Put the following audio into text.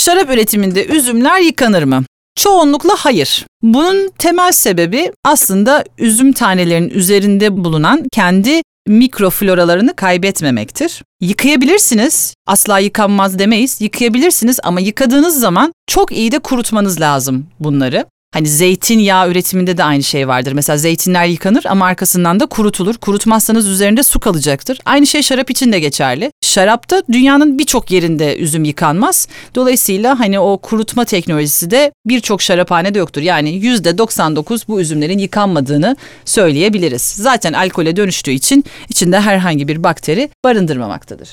Şarap üretiminde üzümler yıkanır mı? Çoğunlukla hayır. Bunun temel sebebi aslında üzüm tanelerinin üzerinde bulunan kendi mikrofloralarını kaybetmemektir. Yıkayabilirsiniz. Asla yıkanmaz demeyiz. Yıkayabilirsiniz ama yıkadığınız zaman çok iyi de kurutmanız lazım bunları. Hani zeytinyağı üretiminde de aynı şey vardır. Mesela zeytinler yıkanır ama arkasından da kurutulur. Kurutmazsanız üzerinde su kalacaktır. Aynı şey şarap için de geçerli. Şarapta dünyanın birçok yerinde üzüm yıkanmaz. Dolayısıyla hani o kurutma teknolojisi de birçok şaraphanede yoktur. Yani yüzde 99 bu üzümlerin yıkanmadığını söyleyebiliriz. Zaten alkole dönüştüğü için içinde herhangi bir bakteri barındırmamaktadır.